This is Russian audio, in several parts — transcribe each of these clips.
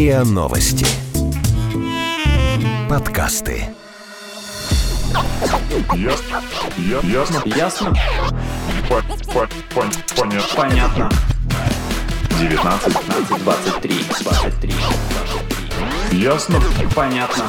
РИА Новости. Подкасты. Ясно. Я- Ясно. Ясно? По- по- пон- Понятно. Понятно. 19. 15, 23, 23, 23. Ясно. Понятно.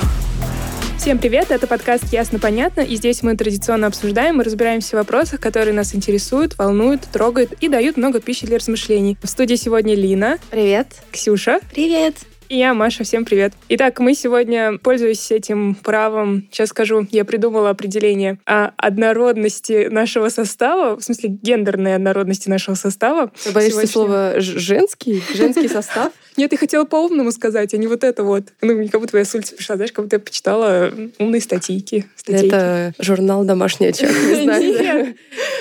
Всем привет, это подкаст «Ясно-понятно», и здесь мы традиционно обсуждаем и разбираемся в вопросах, которые нас интересуют, волнуют, трогают и дают много пищи для размышлений. В студии сегодня Лина, Привет. Ксюша Привет. И я, Маша. Всем привет. Итак, мы сегодня, пользуясь этим правом, сейчас скажу, я придумала определение о однородности нашего состава, в смысле гендерной однородности нашего состава. Ты боишься Сегодняшнего. слова «ж- женский? Женский состав? Нет, я хотела по-умному сказать, а не вот это вот. Ну, как будто я с улицы пришла, знаешь, как будто я почитала умные статейки. статейки. Это журнал «Домашний очаг». не знаю.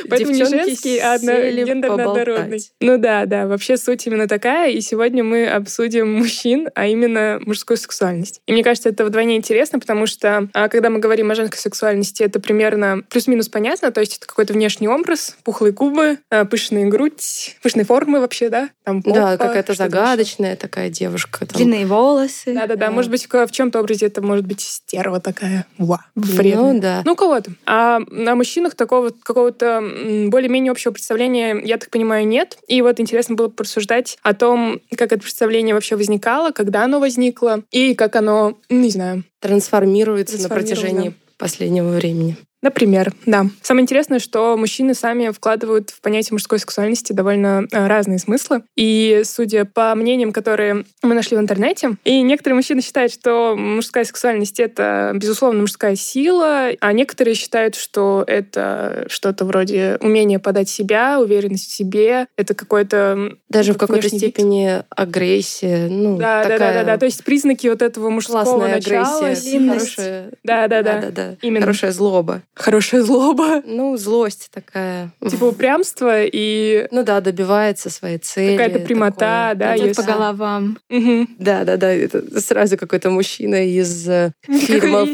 Поэтому не Девчонки женский, а гендерно-однородный. Ну да, да, вообще суть именно такая. И сегодня мы обсудим мужчин, а именно мужскую сексуальность. И мне кажется, это вдвойне интересно, потому что а, когда мы говорим о женской сексуальности, это примерно плюс-минус понятно. То есть это какой-то внешний образ, пухлые губы, а, пышная грудь, пышные формы вообще, да? Там Да, попа, какая-то что-то загадочная такая девушка. там. Длинные волосы. Да-да-да, Да. может быть, в в чем-то образе это может быть стерва такая. Ва, вредная. Ну да. Ну, кого-то. А на мужчинах такого какого-то более-менее общего представления, я так понимаю, нет. И вот интересно было порассуждать о том, как это представление вообще возникало, когда оно возникло, и как оно, ну, не знаю, Трансформируется на протяжении последнего времени. Например, да. Самое интересное, что мужчины сами вкладывают в понятие мужской сексуальности довольно э, разные смыслы. И судя по мнениям, которые мы нашли в интернете, и некоторые мужчины считают, что мужская сексуальность — это, безусловно, мужская сила, а некоторые считают, что это что-то вроде умения подать себя, уверенность в себе, это какой-то... м, Даже в как какой-то внешний вид. степени агрессия. Ну, Да, да, да, такая да, да. То есть признаки вот этого мужского классная начала, агрессия. Хорошая... Да, да, да. да. Именно. Хорошая злоба. Хорошая злоба. Ну, злость такая. Типа упрямство и Ну да, добивается своей цели. Какая-то прямота, такое. да, Идет если- по головам. Мгм. Да, да, да. Это сразу какой-то мужчина из э, фильмов.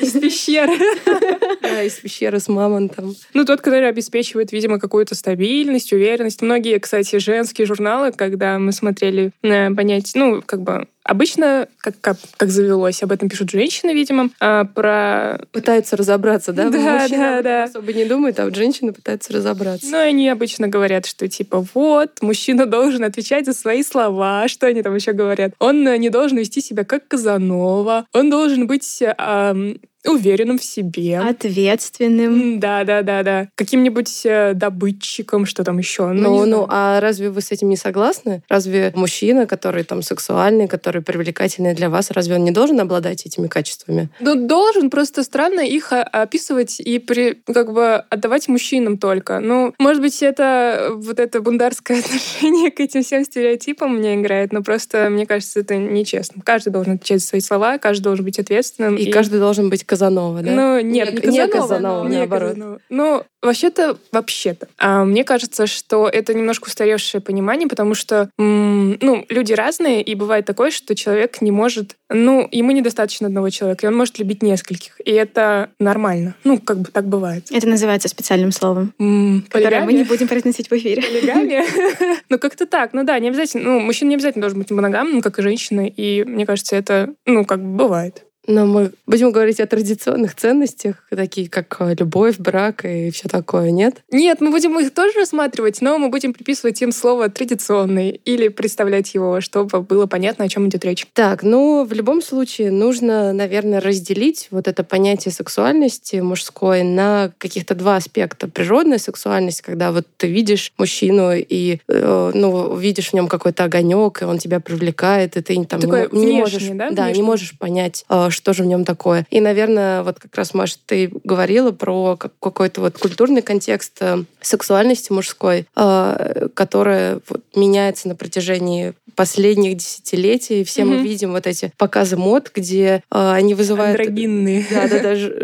Из пещеры. Да, из пещеры с мамонтом. Ну, тот, который обеспечивает, видимо, какую-то стабильность, уверенность. Многие, кстати, женские журналы, когда мы смотрели на понять, ну, как бы обычно, как, как, как завелось, об этом пишут женщины, видимо, а про... Пытаются разобраться, да? Да, Мужчина да, да. особо не думает, а вот женщины пытаются разобраться. Ну, они обычно говорят, что типа вот, мужчина должен отвечать за свои слова. Что они там еще говорят? Он э, не должен вести себя как Казанова. Он должен быть ам, уверенным в себе. Ответственным. Да, да, да, да. Каким-нибудь э, добытчиком, что там еще. Ну, Ну, ну, а разве вы с этим не согласны? Разве мужчина, который там сексуальный, который привлекательный для вас, разве он не должен обладать этими качествами? Ну, должен, просто странно их а, описывать и при, как бы отдавать мужчинам только. Ну, может быть, это вот это бундарское отношение к этим всем стереотипам мне играет, но просто, мне кажется, это нечестно. Каждый должен отвечать за свои слова, каждый должен быть ответственным. И, каждый должен быть Казанова, да? Ну, нет, Не- не, не Казанова. Казанова, не наоборот. Казанова. Ну, вообще-то, вообще-то. А, мне кажется, что это немножко устаревшее понимание, потому что, м, ну, люди разные, и бывает такое, что человек не может, ну, ему недостаточно одного человека, и он может любить нескольких, и это нормально. Ну, как бы так бывает. Это называется специальным словом, М, которое мы не будем произносить в эфире. Полигамия? Ну, как-то так. Ну да, не обязательно. Ну, мужчина не обязательно должен быть моногамным, как и женщина. И мне кажется, это, ну, как бы бывает. Но мы будем говорить о традиционных ценностях, такие как э, любовь, брак и все такое, нет? Нет, мы будем их тоже рассматривать, но мы будем приписывать им слово традиционный или представлять его, чтобы было понятно, о чем идет речь. Так, ну, в любом случае нужно, наверное, разделить вот это понятие сексуальности мужской на каких-то два аспекта. Природная сексуальность, когда вот ты видишь мужчину и, э, ну, видишь в нем какой-то огонек, и он тебя привлекает, и ты там не Такое не, внешнее, можешь, да, не внешнее? можешь понять, э, что же в нем такое. И, наверное, вот как раз, Маша, ты говорила про как- какой-то вот культурный контекст э, сексуальности мужской, э, которая вот меняется на протяжении последних десятилетий. Все мы Мгм. видим вот эти показы мод, где э, они вызывают Андрогинные. да, да,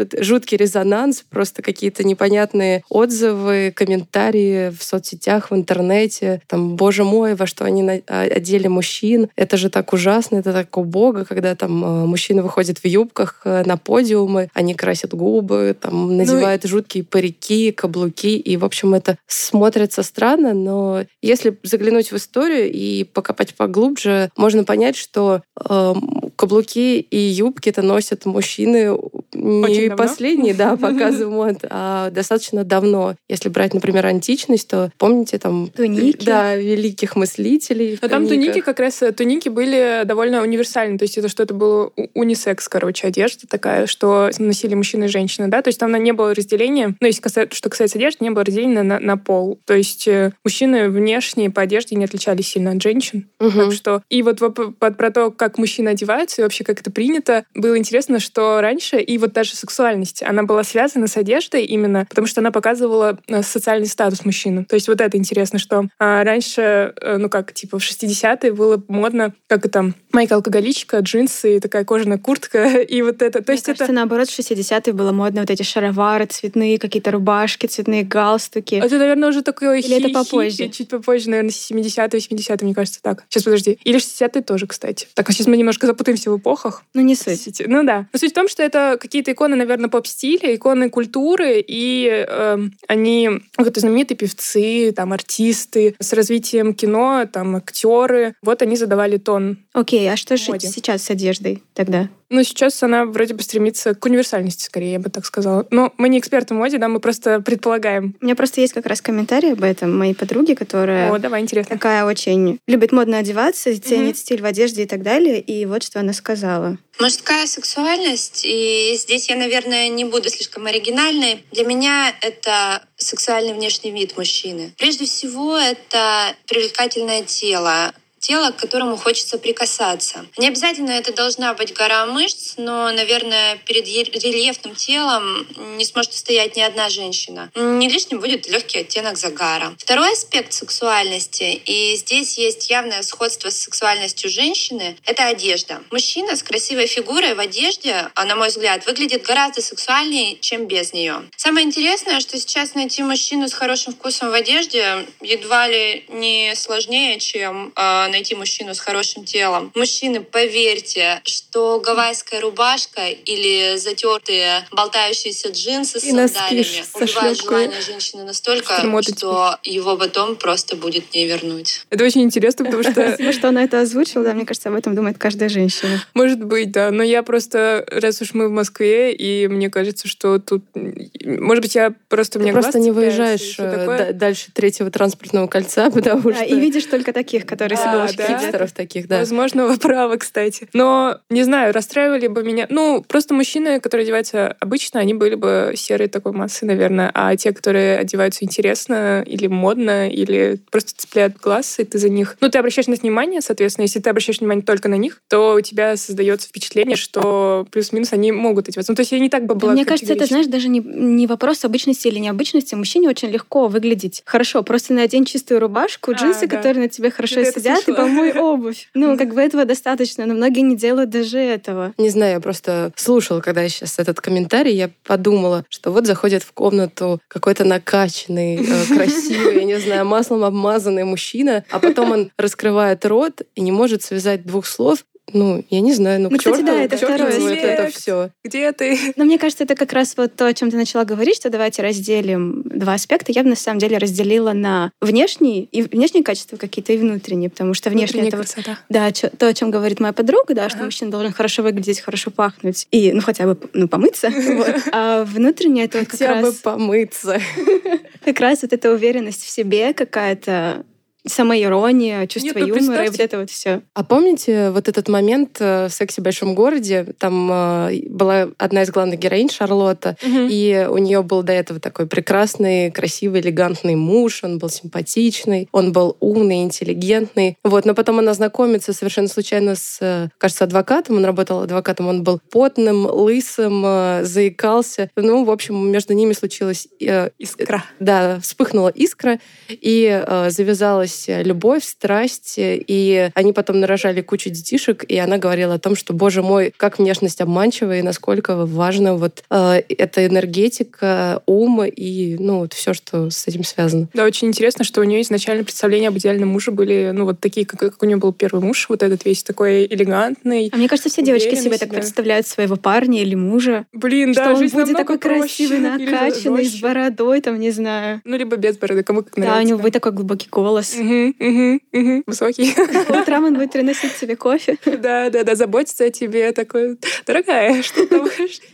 да, жуткий резонанс, просто какие-то непонятные отзывы, комментарии в соцсетях, в интернете. Там, боже мой, во что они одели мужчин. Это же так ужасно, это так убого, когда там мужчина выходит выходят в юбках э, на подиумы, они красят губы, там надевают жуткие парики, каблуки, и, в общем, это смотрится странно, но если заглянуть в историю и покопать поглубже, можно понять, что э, каблуки и юбки это носят мужчины не Очень давно? последние, да, показы мод, а достаточно давно. Если брать, например, античность, то помните там... Туники. Да, великих мыслителей. Но там туники как раз, э, туники были довольно универсальны, то есть это что-то было у- унисекс, короче, одежда такая, что носили мужчины и женщины, да, то есть там не было разделения, ну, если касается, что касается одежды, не было разделения на, на пол, то есть э, мужчины внешне по одежде не отличались сильно от женщин, Мгм. Так что и вот под- про то, как мужчины одеваются и вообще как это принято, было интересно, что раньше и вот даже сексуальность, она была связана с одеждой именно, потому что она показывала э, социальный статус мужчины. То есть вот это интересно, что а, раньше, э, ну как, типа в 60-е было модно, как это, майка алкоголичка, джинсы, и такая кожаная куртка, и вот это. То Мне есть кажется, это... наоборот, в 60-е было модно вот эти шаровары цветные, какие-то рубашки, цветные галстуки. Это, наверное, уже такое Или это хи- попозже? хиппи, чуть попозже, наверное, 70-е, 80-е, мне кажется, так. Сейчас, подожди. Или 60-е тоже, кстати. Так, а сейчас мы немножко запутаемся в эпохах. Ну, не суть. Ну да. Но суть в том, что это какие-то иконы, наверное, поп-стиля, иконы культуры, и эм, они вот знаменитые певцы, там, артисты с развитием кино, там, актеры. Вот они задавали тон. Окей, а что же сейчас с одеждой тогда? Но сейчас она вроде бы стремится к универсальности, скорее, я бы так сказала. Но мы не эксперты в моде, да, мы просто предполагаем. У меня просто есть как раз комментарий об этом моей подруги, которая О, давай, интересно. такая очень любит модно одеваться, ценит стиль в одежде и так далее. И вот что она сказала. Мужская сексуальность, и здесь я, наверное, не буду слишком оригинальной. Для меня это сексуальный внешний вид мужчины. Прежде всего, это привлекательное тело, тело, к которому хочется прикасаться. Не обязательно это должна быть гора мышц, но, наверное, перед рельефным телом не сможет устоять ни одна женщина. Не лишним будет легкий оттенок загара. Второй аспект сексуальности, и здесь есть явное сходство с сексуальностью женщины, это одежда. Мужчина с красивой фигурой в одежде, а, на мой взгляд, выглядит гораздо сексуальнее, чем без нее. Самое интересное, что сейчас найти мужчину с хорошим вкусом в одежде едва ли не сложнее, чем э, найти мужчину с хорошим телом. Мужчины, поверьте, что гавайская рубашка или затертые болтающиеся джинсы с И со убивают желание женщины настолько, Что его потом просто будет не вернуть. Это очень интересно, потому что Спасибо, что она это озвучила. Да, мне кажется, об этом думает каждая женщина. Может быть, да. Но я просто, раз уж мы в Москве, и мне кажется, что тут... Может быть, я просто... Ты меня просто не выезжаешь э, дальше третьего транспортного кольца, потому что и видишь только таких, которые с Да? хипстеров таких, да. Возможно, вы правы, кстати. Но, не знаю, расстраивали бы меня... Ну, просто мужчины, которые одеваются обычно, они были бы серой такой массы, наверное. А те, которые одеваются интересно или модно, или просто цепляют глаз, и ты за них... Ну, ты обращаешь на них внимание, соответственно. Если ты обращаешь внимание только на них, то у тебя создается впечатление, что плюс-минус они могут одеваться. Ну, то есть я не так бы Да, была мне кажется, это, знаешь, даже не, не вопрос обычности или необычности. Мужчине очень легко выглядеть хорошо. Просто надень чистую рубашку, А, джинсы, да. которые на тебе хорошо это сидят, и слышала. помой обувь. Ну, как бы этого достаточно, но многие не делают даже этого. Не знаю, я просто слушала, когда я сейчас этот комментарий, я подумала, что вот заходит в комнату какой-то накачанный, э, красивый, я не знаю, маслом обмазанный мужчина, а потом он раскрывает рот и не может связать двух слов. Ну, я не знаю, ну, Ну, к кстати, черту, да, это к черту второй вот это все. Где ты? Но мне кажется, это как раз вот то, о чем ты начала говорить, что давайте разделим два аспекта. Я бы на самом деле разделила на внешние и внешние качества какие-то и внутренние, потому что внешние это вот. Да, чё- то, о чем говорит моя подруга, да, что Ага. мужчина должен хорошо выглядеть, хорошо пахнуть и, ну, хотя бы, ну, помыться. вот. А внутреннее это вот как Хотя бы раз, помыться. как раз вот эта уверенность в себе, какая-то самоирония, чувство ну, юмора и вот это вот все. А помните вот этот момент э, в «Сексе в большом городе»? Там э, была одна из главных героинь, Шарлотта, и у нее был до этого такой прекрасный, красивый, элегантный муж, он был симпатичный, он был умный, интеллигентный. Вот, но потом она знакомится совершенно случайно с, э, кажется, адвокатом, он работал адвокатом, он был потным, лысым, э, заикался. Ну, в общем, между ними случилось... э, Искра. да, вспыхнула искра, и э, завязалась началась любовь, страсть, и они потом нарожали кучу детишек, и она говорила о том, что, боже мой, как внешность обманчива, и насколько важно вот э, эта энергетика, ум и, ну, вот все, что с этим связано. Да, очень интересно, что у нее изначально представления об идеальном муже были, ну, вот такие, как, как у нее был первый муж, вот этот весь такой элегантный. А мне кажется, все девочки себе так представляют своего парня или мужа. Блин, что да, он жизнь будет такой красивый, проще или накачанный, с бородой, там, не знаю. Ну, либо без бороды, кому как Да, у нравится. него будет такой глубокий голос. Мгм, мгм, мгм. Высокий. По утрам он будет приносить тебе кофе. Да, да, да, заботиться о тебе такой, дорогая, что там,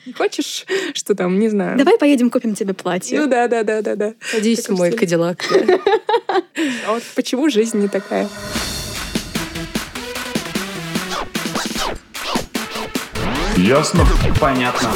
не хочешь, что там, не знаю. Давай поедем купим тебе платье. Ну да, да, да, да, да. Садись в мой кадиллак. да. А вот почему жизнь не такая? Ясно? Понятно.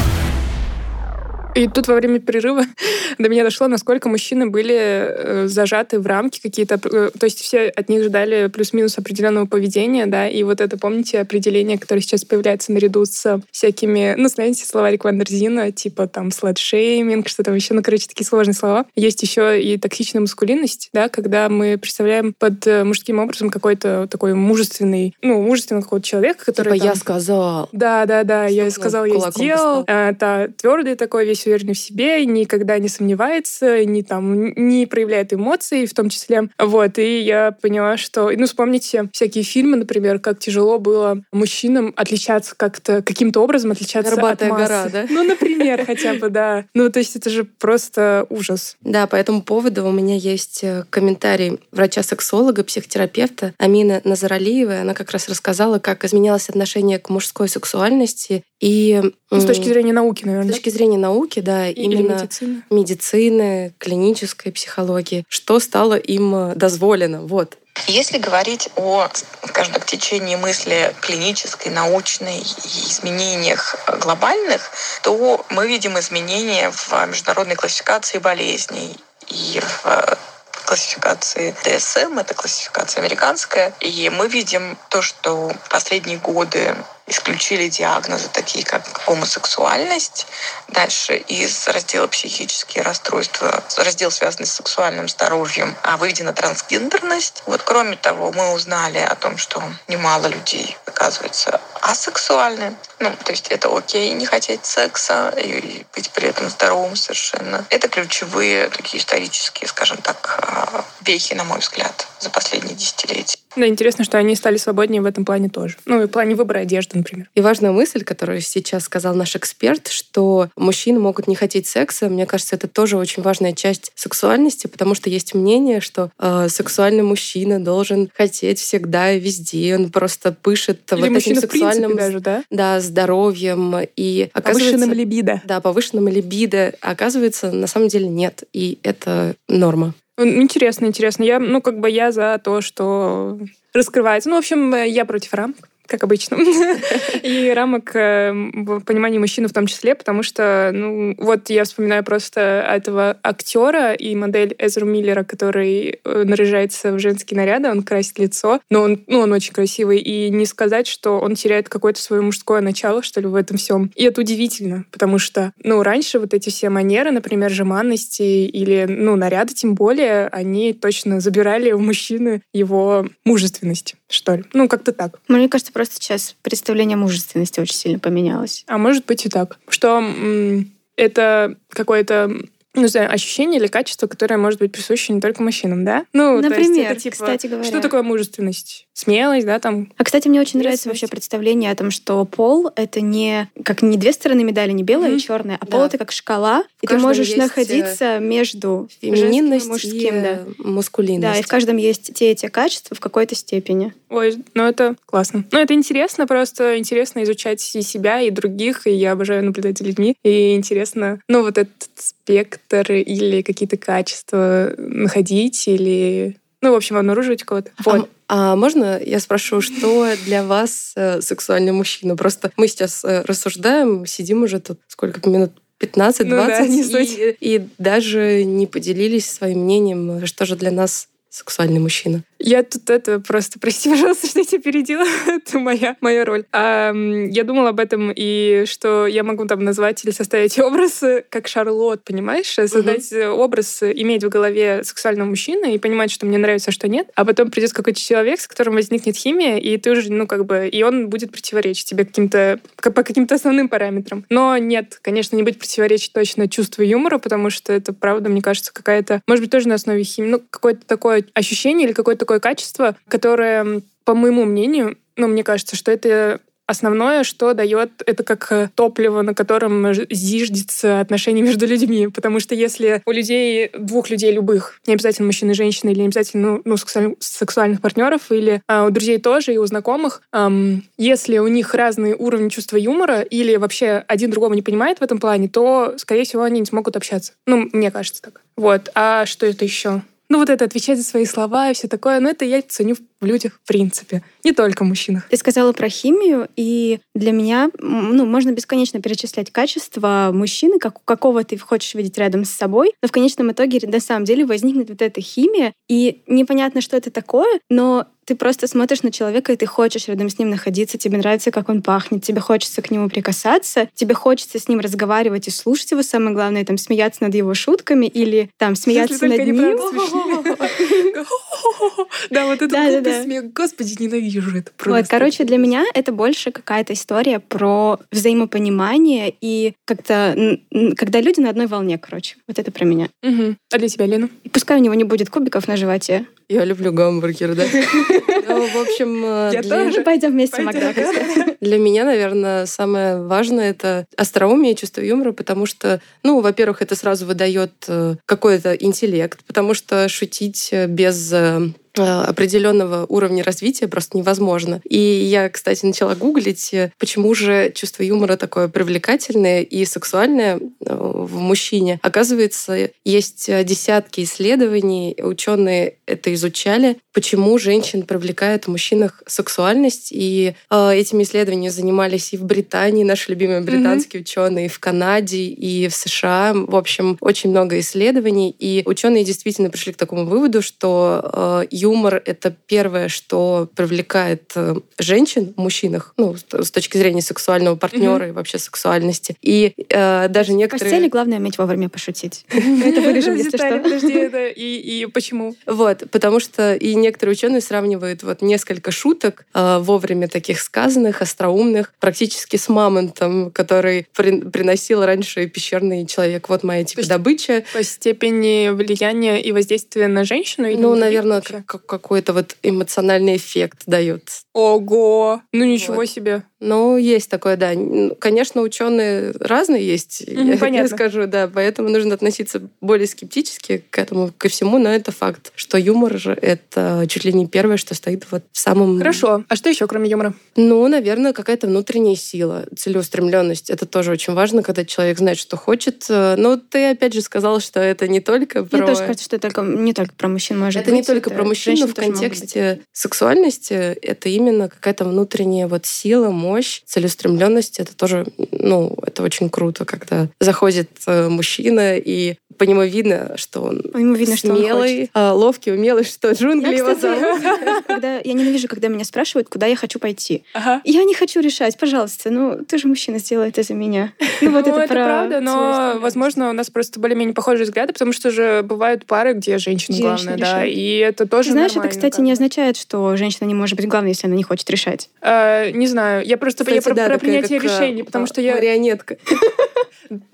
И тут во время перерыва до меня дошло, насколько мужчины были э, зажаты в рамки какие-то. э, То есть все от них ждали плюс-минус определенного поведения, да, и вот это, помните, определение, которое сейчас появляется наряду с всякими, ну, знаете, словарик Вандерзина, типа там сладшейминг, что там еще, ну, короче, такие сложные слова. Есть еще и токсичная маскулинность, да, когда мы представляем под э, мужским образом какой-то такой мужественный, ну, мужественный какой-то человек, который Типа я там- сказал. да, да, да, я сказал, я кулаком по сделал. Это твердый такой, весь уверенный в себе, никогда не сомневается, не там не проявляет эмоций, в том числе. Вот, и я поняла, что, ну, вспомните всякие фильмы, например, как тяжело было мужчинам отличаться как-то, каким-то образом отличаться Горбатая от массы. гора, да? Ну, например, хотя бы, да. Ну, то есть это же просто ужас. Да, по этому поводу у меня есть э, комментарий врача-сексолога, психотерапевта Амины Назаралиевой. Она как раз рассказала, как изменялось отношение к мужской сексуальности. И Ну, с точки зрения науки, с наверное. точки зрения науки, да, Или именно медицины. медицины, клинической психологии, что стало им э, дозволено. Вот. Если говорить о, скажем так, течении мысли клинической, научной и изменениях глобальных, то мы видим изменения в международной классификации болезней и в э, классификации DSM, это классификация американская, и мы видим то, что последние годы исключили диагнозы такие, как гомосексуальность. Дальше из раздела психические расстройства, раздел, связанный с сексуальным здоровьем, а выведена трансгендерность. Вот кроме того, мы узнали о том, что немало людей, оказывается, асексуальны. Ну, то есть это окей не хотеть секса и быть при этом здоровым совершенно. Это ключевые такие исторические, скажем так, а, вехи, на мой взгляд, за последние десятилетия. Да, интересно, что они стали свободнее в этом плане тоже. Ну, и в плане выбора одежды, например. И важная мысль, которую сейчас сказал наш эксперт, что мужчины могут не хотеть секса. Мне кажется, это тоже очень важная часть сексуальности, потому что есть мнение, что э, сексуальный мужчина должен хотеть всегда и везде. Он просто пышет Или вот этим сексуальным даже, да? да, здоровьем. И Повышенным либидо. да, повышенным либидо. А Оказывается, на самом деле нет. И это норма. Интересно, интересно. Я, ну, как бы я за то, что раскрывается. Ну, в общем, я против рамок как обычно. И рамок э, в понимании мужчины в том числе, потому что, ну, вот я вспоминаю просто этого актера и модель Эзру Миллера, который э, наряжается в женские наряды, он красит лицо, но он, ну, он очень красивый, и не сказать, что он теряет какое-то свое мужское начало, что ли, в этом всем. И это удивительно, потому что, ну, раньше вот эти все манеры, например, жеманности или, ну, наряды тем более, они точно забирали у мужчины его мужественность, что ли. Ну, как-то так. Мне кажется, просто сейчас представление о мужественности очень сильно поменялось. А может быть и так. Что это какое-то ну, не знаю, ощущение или качество, которое может быть присуще не только мужчинам, да? Ну, то есть Например, это, типа, кстати говоря. Что такое мужественность? Смелость, да, там? А, кстати, мне очень нравится вообще представление о том, что пол — это не как не две стороны медали, не белая Мгм. и черная, а пол Да. — это как шкала, и ты можешь э, находиться между Фемининность и и мужским, да. э, мускулинность. Да, и в каждом есть те эти качества в какой-то степени. Ой, ну это классно. Ну это интересно, просто интересно изучать и себя, и других, и я обожаю наблюдать за людьми, и интересно, ну вот этот спектр или какие-то качества находить, или, ну, в общем, обнаруживать кого-то. Вот. А, а можно я спрошу, что для вас э, сексуальный мужчина? Просто мы сейчас э, рассуждаем, сидим уже тут сколько минут 15-20, Ну да, и, и даже не поделились своим мнением, что же для нас сексуальный мужчина. Я тут это просто, прости, пожалуйста, что я тебя передела. это моя, моя роль. А, я думала об этом, и что я могу там назвать или составить образ, как Шарлот, понимаешь? Создать угу. образ, иметь в голове сексуального мужчины и понимать, что мне нравится, а что нет. А потом придет какой-то человек, с которым возникнет химия, и ты уже, ну, как бы, и он будет противоречить тебе каким-то, по каким-то основным параметрам. Но нет, конечно, не будет противоречить точно чувству юмора, потому что это, правда, мне кажется, какая-то, может быть, тоже на основе химии, ну, какое-то такое ощущение или какое-то такое качество, которое, по моему мнению, ну, мне кажется, что это основное, что дает это как э, топливо, на котором зиждется отношения между людьми. Потому что если у людей, двух людей любых, не обязательно мужчины и женщины, или не обязательно ну, ну, сексуаль, сексуальных партнеров, или а, у друзей тоже, и у знакомых, эм, если у них разные уровни чувства юмора, или вообще один другого не понимает в этом плане, то, скорее всего, они не смогут общаться. Ну, мне кажется так. Вот. А что это еще? Ну, вот это отвечать за свои слова и все такое, но это я ценю в людях в принципе, не только в мужчинах. Ты сказала про химию, и для меня, ну, можно бесконечно перечислять качества мужчины, как, какого ты хочешь видеть рядом с собой, но в конечном итоге на самом деле возникнет вот эта химия, и непонятно, что это такое, но ты просто смотришь на человека, и ты хочешь рядом с ним находиться, тебе нравится, как он пахнет, тебе хочется к нему прикасаться, тебе хочется с ним разговаривать и слушать его, самое главное, там, смеяться над его шутками или там смеяться над ним. Да, вот это глупый смех. Господи, ненавижу это просто. Вот, короче, для меня это больше какая-то история про взаимопонимание и как-то, когда люди на одной волне, короче. Вот это про меня. А для тебя, Лена? Пускай у него не будет кубиков на животе. Я люблю гамбургер, да. Ну, в общем... Э, Я тоже. Пойдем вместе в. Для меня, наверное, самое важное — это остроумие и чувство юмора, потому что, ну, во-первых, это сразу выдает э, какой-то интеллект, потому что шутить без э, Э, определенного уровня развития просто невозможно. И я, кстати, начала гуглить, э, почему же чувство юмора такое привлекательное и сексуальное э, в мужчине. Оказывается, есть десятки исследований, ученые это изучали, почему женщин привлекает в мужчинах сексуальность. И э, этими исследованиями занимались и в Британии, наши любимые британские mm-hmm. ученые, и в Канаде, и в США. В общем, очень много исследований. И ученые действительно пришли к такому выводу, что э, юмор — это первое, что привлекает э, женщин в мужчинах, ну, с точки зрения сексуального партнера mm-hmm. и вообще сексуальности. И э, даже некоторые... В постели главное уметь вовремя пошутить. Это вырежем, если что. Подожди, и почему? Вот, потому что и некоторые ученые сравнивают вот несколько шуток э, вовремя таких сказанных, остроумных, практически с мамонтом, который приносил раньше пещерный человек. Вот моя типа добыча. По степени влияния и воздействия на женщину? Ну, наверное, как какой-то вот эмоциональный эффект дает. Ого! Ну ничего вот. себе. Ну, есть такое, да. Конечно, ученые разные есть, mm, понятно. я скажу, да, поэтому нужно относиться более скептически к этому, ко всему, но это факт, что юмор же это чуть ли не первое, что стоит вот в самом... Хорошо. А что еще, кроме юмора? Ну, наверное, какая-то внутренняя сила, целеустремленность. Это тоже очень важно, когда человек знает, что хочет. Но ты опять же сказала, что это не только про... Мне тоже кажется, что это только, не только про мужчин может это быть. не только это про мужчин, но в контексте сексуальности это именно какая-то внутренняя вот сила, мощь, целеустремленность. Это тоже, ну, это очень круто, когда заходит э, мужчина, и по нему видно, что он по нему видно, смелый, что он а, ловкий, умелый, что джунгли я, кстати, его зовут. Когда, я ненавижу, когда меня спрашивают, куда я хочу пойти. Ага. Я не хочу решать, пожалуйста, ну, ты же мужчина, сделай это за меня. Ну, вот ну, это, это правда, но, возможно, у нас просто более-менее похожие взгляды, потому что же бывают пары, где женщина главная, да, и это тоже Знаешь, это, кстати, не означает, что женщина не может быть главной, если она не хочет решать. А, не знаю, я просто Кстати, я про, да, про принятие как, решений, потому что я... Марионетка.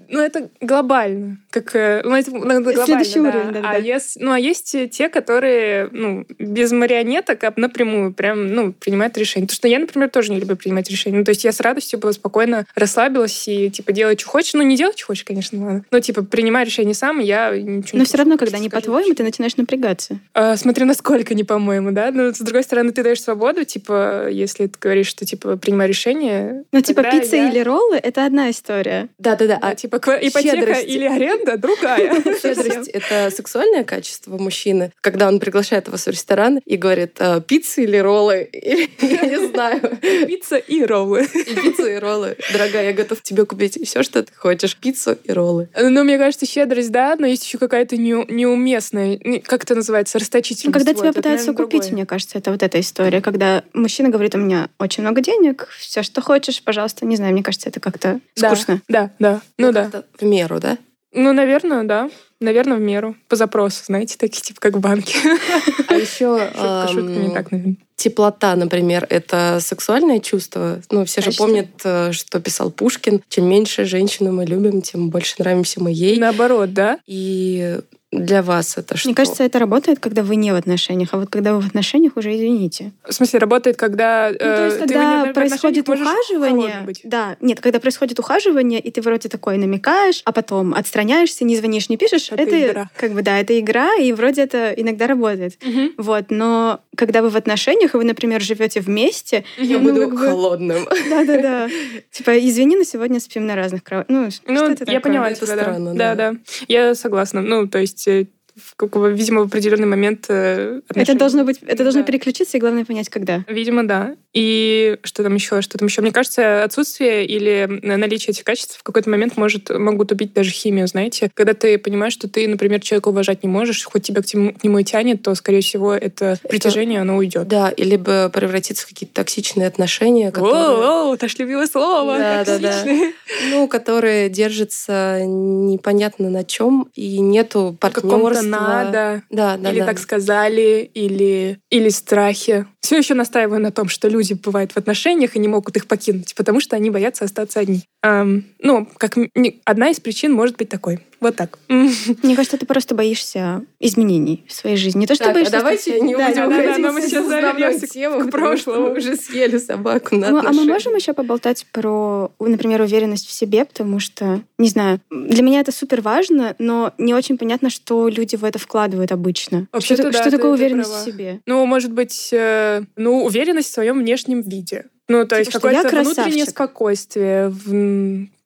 Ну, это глобально. Как, э, ну, это, ну, глобально, Следующий да. уровень, да, а да. Есть, ну, а есть те, которые, ну, без марионеток, а напрямую прям, ну, принимают решения. Потому что я, например, тоже не люблю принимать решения. Ну, то есть я с радостью бы спокойно расслабилась и, типа, делать, что хочешь. Ну, не делать, что хочешь, конечно, ладно. Но, типа, принимай решение сам, я ничего Но все равно, когда не по-твоему, ты начинаешь напрягаться. А, смотря насколько не по-моему, да? Но, с другой стороны, ты даешь свободу, типа, если ты говоришь, что, типа, принимай решение. Ну, типа, пицца я... или роллы — это одна история. Да-да-да. А типа ипотека щедрость. или аренда другая. Щедрость — это сексуальное качество мужчины, когда он приглашает вас в ресторан и говорит, «А, пицца или роллы? Я не знаю. Пицца и роллы. И пиццу, и роллы. Дорогая, я готов тебе купить все, что ты хочешь. Пиццу и роллы. Ну, мне кажется, щедрость, да, но есть еще какая-то не- неуместная, не- как это называется, Ну, расточительность. Когда Вот, тебя пытаются купить, мне кажется, это вот эта история, когда мужчина говорит, у меня очень много денег, все, что хочешь, пожалуйста. Не знаю, мне кажется, это как-то Да. скучно. Да, да, ну да. как-то В меру, да? Ну, наверное, да. Наверное, в меру. По запросу, знаете, такие типа как в банке. А еще Шутка, шутка, не так, наверное. теплота, например, это сексуальное чувство. Ну, все же помнят, э, что писал Пушкин. Чем меньше женщину мы любим, тем больше нравимся мы ей. Наоборот, да? И для вас это что? Мне кажется, это работает, когда вы не в отношениях, а вот когда вы в отношениях, уже извините. В смысле, работает, когда... Ну, то есть, э, ты когда происходит ухаживание, да, нет, когда происходит ухаживание, и ты вроде такой намекаешь, а потом отстраняешься, не звонишь, не пишешь, Это это, игра. как бы, да, это игра, и вроде это иногда работает. Мгм. Вот, но когда вы в отношениях, и вы, например, живете вместе, Я ну, буду как бы- холодным. да-да-да, типа, извини, но сегодня спим на разных кроватях. Ну, Ну, я такое? поняла Это тебя, да. странно, да. да. Да, Я согласна. Ну, то есть, э, в какого, видимо, в определенный момент э, Это отношения- должно быть, это должно Да. переключиться, и главное понять, когда. Видимо, да. И что там еще? Что там еще? Мне кажется, отсутствие или наличие этих качеств в какой-то момент может, могут убить даже химию, знаете. Когда ты понимаешь, что ты, например, человека уважать не можешь, хоть тебя к, тему- к нему и тянет, то, скорее всего, это притяжение, оно уйдет. Да, и либо превратиться в какие-то токсичные отношения, которые... Воу, это ж любимое слово. Да, да, да. Ну, которые держатся непонятно на чем, и нету партнерства. надо. Да, да, или да. так сказали, или, или страхи. Все еще настаиваю на том, что люди бывают в отношениях и не могут их покинуть, потому что они боятся остаться одни. Ам, ну, как одна из причин может быть такой. Вот так. Мне кажется, ты просто боишься изменений в своей жизни. Не то, что Так, а боишься... давайте стать- не Да, будем да, да, да, мы сейчас основной завернемся к- прошлому. Мы уже съели собаку на Ну, а мы можем еще поболтать про, например, уверенность в себе, потому что, не знаю, для меня это супер важно, но не очень понятно, что люди в это вкладывают обычно. Вообще-то что, да, что ты- такое ты уверенность права. в себе? Ну, может быть, э, ну, уверенность в своем внешнем виде. Ну, то есть Типа, я какое-то внутреннее спокойствие,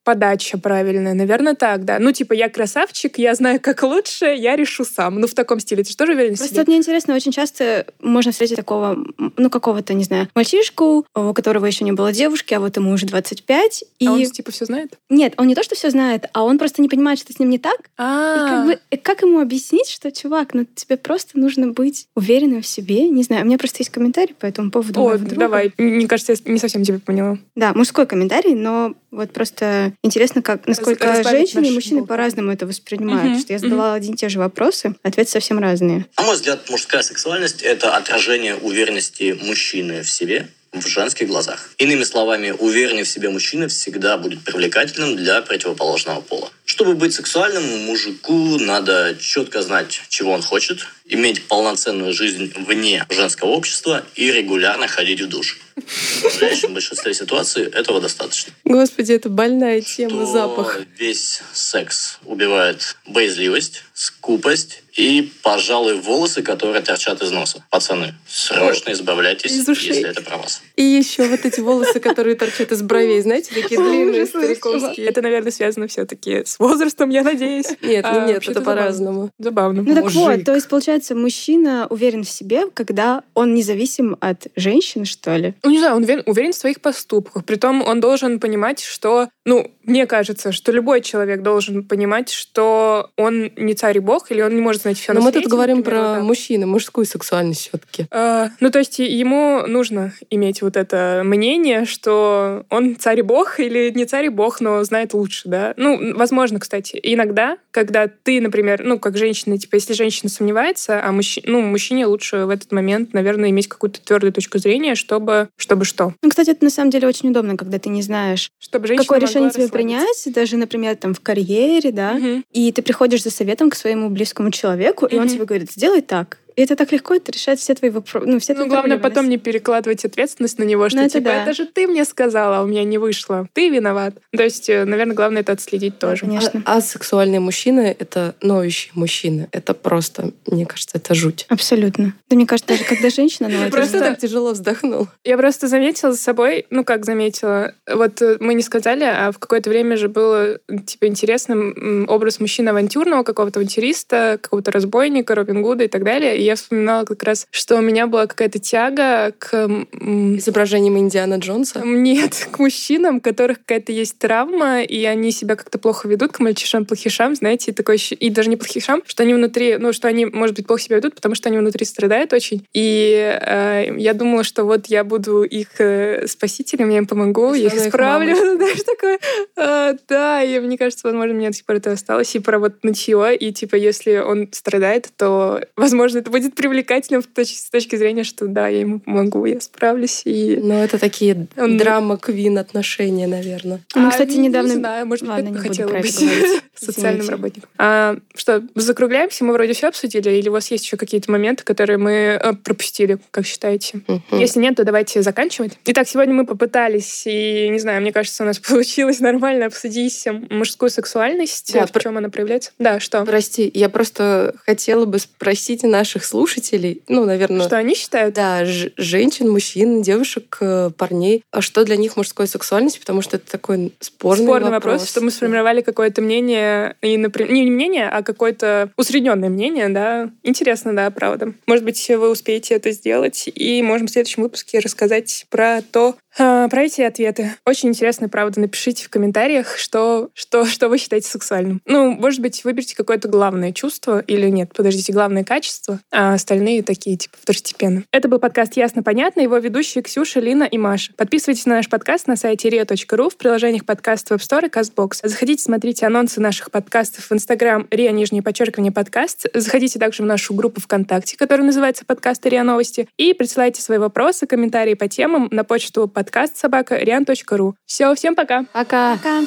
подача правильная. Наверное, так, да. Ну, типа, я красавчик, я знаю, как лучше, я решу сам. Ну, в таком стиле. Это же тоже уверенность в Просто себе. мне интересно, очень часто можно встретить такого, ну, какого-то, не знаю, мальчишку, у которого еще не было девушки, а вот ему уже 25. И А он, типа, все знает? нет, он не то, что все знает, а он просто не понимает, что с ним не так. И А, как, бы, и как ему объяснить, что, чувак, ну тебе просто нужно быть уверенным в себе? Не знаю, у меня просто есть комментарий по этому поводу. О, давай. Мне кажется, я не совсем тебя поняла. Да, мужской комментарий, но вот просто интересно, как насколько разбавить женщины и мужчины болтание. по-разному это воспринимают. Потому что я задавала одни и те же вопросы, ответы совсем разные. На мой взгляд, мужская сексуальность – это отражение уверенности мужчины в себе в женских глазах. Иными словами, уверенный в себе мужчина всегда будет привлекательным для противоположного пола. Чтобы быть сексуальным, мужику надо четко знать, чего он хочет, иметь полноценную жизнь вне женского общества и регулярно ходить в душ. В большинстве ситуаций этого достаточно. Господи, это больная тема, что запах. весь секс убивает боязливость, скупость и, пожалуй, волосы, которые торчат из носа. Пацаны, срочно избавляйтесь, Из если это про вас. И еще вот эти волосы, которые торчат из бровей, знаете, такие длинные, стариковские. Это, наверное, связано все-таки с возрастом, я надеюсь. Нет, А, ну нет, это по-разному. Забавно. Ну так Мужик. вот, то есть, получается, мужчина уверен в себе, когда он независим от женщины, что ли? Ну, не знаю, он уверен, уверен в своих поступках. Притом он должен понимать, что... Ну, мне кажется, что любой человек должен понимать, что он не царь и бог, или он не может знать все Но на мы свете, тут говорим например, про так. мужчину, мужскую сексуальность все-таки. А, ну, то есть ему нужно иметь вот это мнение, что он царь и бог или не царь и бог, но знает лучше, да? Ну, возможно, кстати. Иногда, когда ты, например, ну, как женщина, типа, если женщина сомневается, а мужчине, ну, мужчине лучше в этот момент, наверное, иметь какую-то твердую точку зрения, чтобы, чтобы что? Ну, кстати, это на самом деле очень удобно, когда ты не знаешь, Чтобы какое решение тебе принять, даже, например, там в карьере, да, Мгм. и ты приходишь за советом к своему близкому человеку, и он тебе говорит, сделай так. И это так легко, это решает все твои вопросы. Ну, все Ну, твои главное проблемы. потом не перекладывать ответственность на него, что Ну, это типа, да. это же ты мне сказала, а у меня не вышло. Ты виноват. То есть, наверное, главное это отследить Да, тоже. Конечно. А, а сексуальные мужчины — это ноющие мужчины. Это просто, мне кажется, это жуть. Абсолютно. Да, мне кажется, даже когда женщина, это Просто так тяжело вздохнул. Я просто заметила за собой, ну как заметила, вот э, мы не сказали, а в какое-то время же было типа интересным образ мужчины авантюрного, какого-то авантюриста, какого-то разбойника, Робин Гуда и так далее. И я вспоминала как раз, что у меня была какая-то тяга к м, Изображением Индиана Джонса. Нет, к мужчинам, у которых какая-то есть травма, и они себя как-то плохо ведут, к мальчишам-плохишам, знаете, и такое ощущ- и даже не плохишам, что они внутри, ну, что они, может быть, плохо себя ведут, потому что они внутри страдают очень. И э, я думала, что вот я буду их э, спасителем, я им помогу, я их исправлю. что такое? А, Да, и мне кажется, возможно, мне до сих пор это осталось, и про вот нытье, и типа, если он страдает, то, возможно, это будет привлекательным с точ- с точки зрения, что да, я ему помогу, я справлюсь, и Но это такие Он- драма-квин отношения, наверное. Мы, А, кстати, не- недавно... Не знаю, может быть, Ладно, буду хотела про это быть говорить. социальным работником. А, что, закругляемся? Мы вроде все обсудили? Или у вас есть еще какие-то моменты, которые мы э, пропустили, как считаете? Мгм. Если нет, то давайте заканчивать. Итак, сегодня мы попытались, и, не знаю, мне кажется, у нас получилось нормально обсудить мужскую сексуальность, Да, в про- чем она проявляется. Да, что? Прости, я просто хотела бы спросить наших слушателей, ну, наверное, Что они считают? да, женщин, мужчин, девушек, э, парней, а что для них мужская сексуальность, потому что это такой спорный, Спорный вопрос, что мы сформировали какое-то мнение, и, например, не мнение, а какое-то усредненное мнение, да. Интересно, да, правда. Может быть, вы успеете это сделать, и можем в следующем выпуске рассказать про то, про эти ответы. Очень интересно, правда. Напишите в комментариях, что, что, что вы считаете сексуальным. Ну, может быть, выберите какое-то главное чувство или нет, подождите, главное качество, а остальные такие, типа, второстепенно. Это был подкаст «Ясно-понятно», его ведущие Ксюша, Лина и Маша. Подписывайтесь на наш подкаст на сайте ria.ru в приложениях подкаст Web Store и CastBox. Заходите, смотрите анонсы наших подкастов в Инстаграм ria, нижнее подчеркивание, подкаст. Заходите также в нашу группу ВКонтакте, которая называется «Подкаст РИА Новости», и присылайте свои вопросы, комментарии по темам на почту подкаст собака rian.ru. Все, всем пока! Пока. Пока.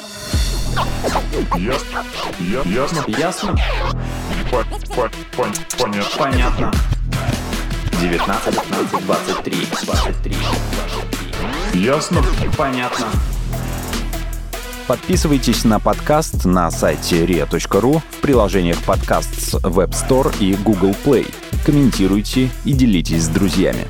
Ясно. Я- Ясно. Ясно? По- по- пон- Понятно. Понятно. 19, 15, 23, 23, 23. Ясно. Понятно. Подписывайтесь на подкаст на сайте ria.ru в приложениях подкаст с Web Store и Google Play. Комментируйте и делитесь с друзьями.